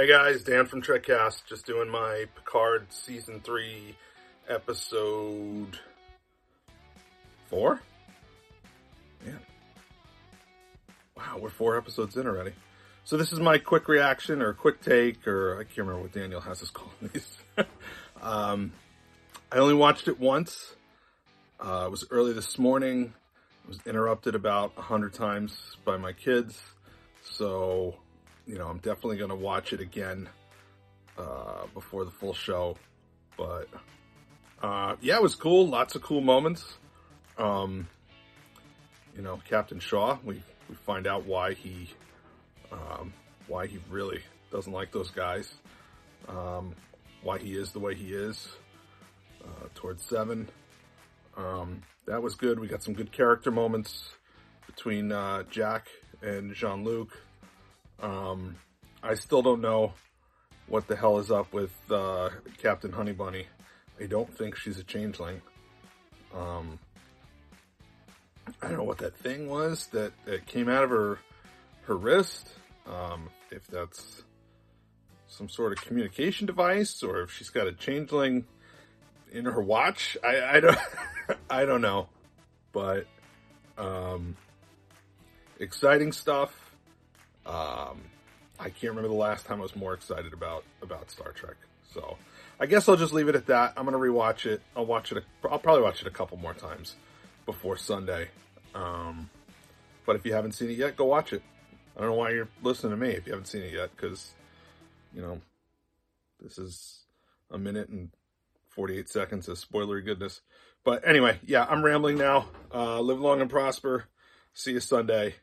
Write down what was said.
Hey guys, Dan from Trekcast, just doing my Picard season three episode four. Man, wow, we're four episodes in already. So this is my quick reaction or quick take, or I can't remember what Daniel has us calling these. um, I only watched it once. Uh, it was early this morning. I was interrupted about a hundred times by my kids, so you know, I'm definitely going to watch it again uh, before the full show. But uh, yeah, it was cool. Lots of cool moments. Um, you know, Captain Shaw. We we find out why he um, why he really doesn't like those guys. Um, why he is the way he is uh, towards Seven. Um, that was good. We got some good character moments between uh, Jack and Jean Luc. Um, I still don't know what the hell is up with uh, Captain Honey Bunny. I don't think she's a changeling. Um, I don't know what that thing was that, that came out of her her wrist. Um, if that's some sort of communication device, or if she's got a changeling in her watch. I, I don't I don't know, but um, exciting stuff. Um, I can't remember the last time I was more excited about about Star Trek. So I guess I'll just leave it at that. I'm gonna rewatch it. I'll watch it. I'll probably watch it a couple more times before Sunday. Um, but if you haven't seen it yet, go watch it. I don't know why you're listening to me if you haven't seen it yet, because you know this is a minute and 48 seconds of spoilery goodness. But anyway, yeah, I'm rambling now. Uh, live long and prosper. See you Sunday.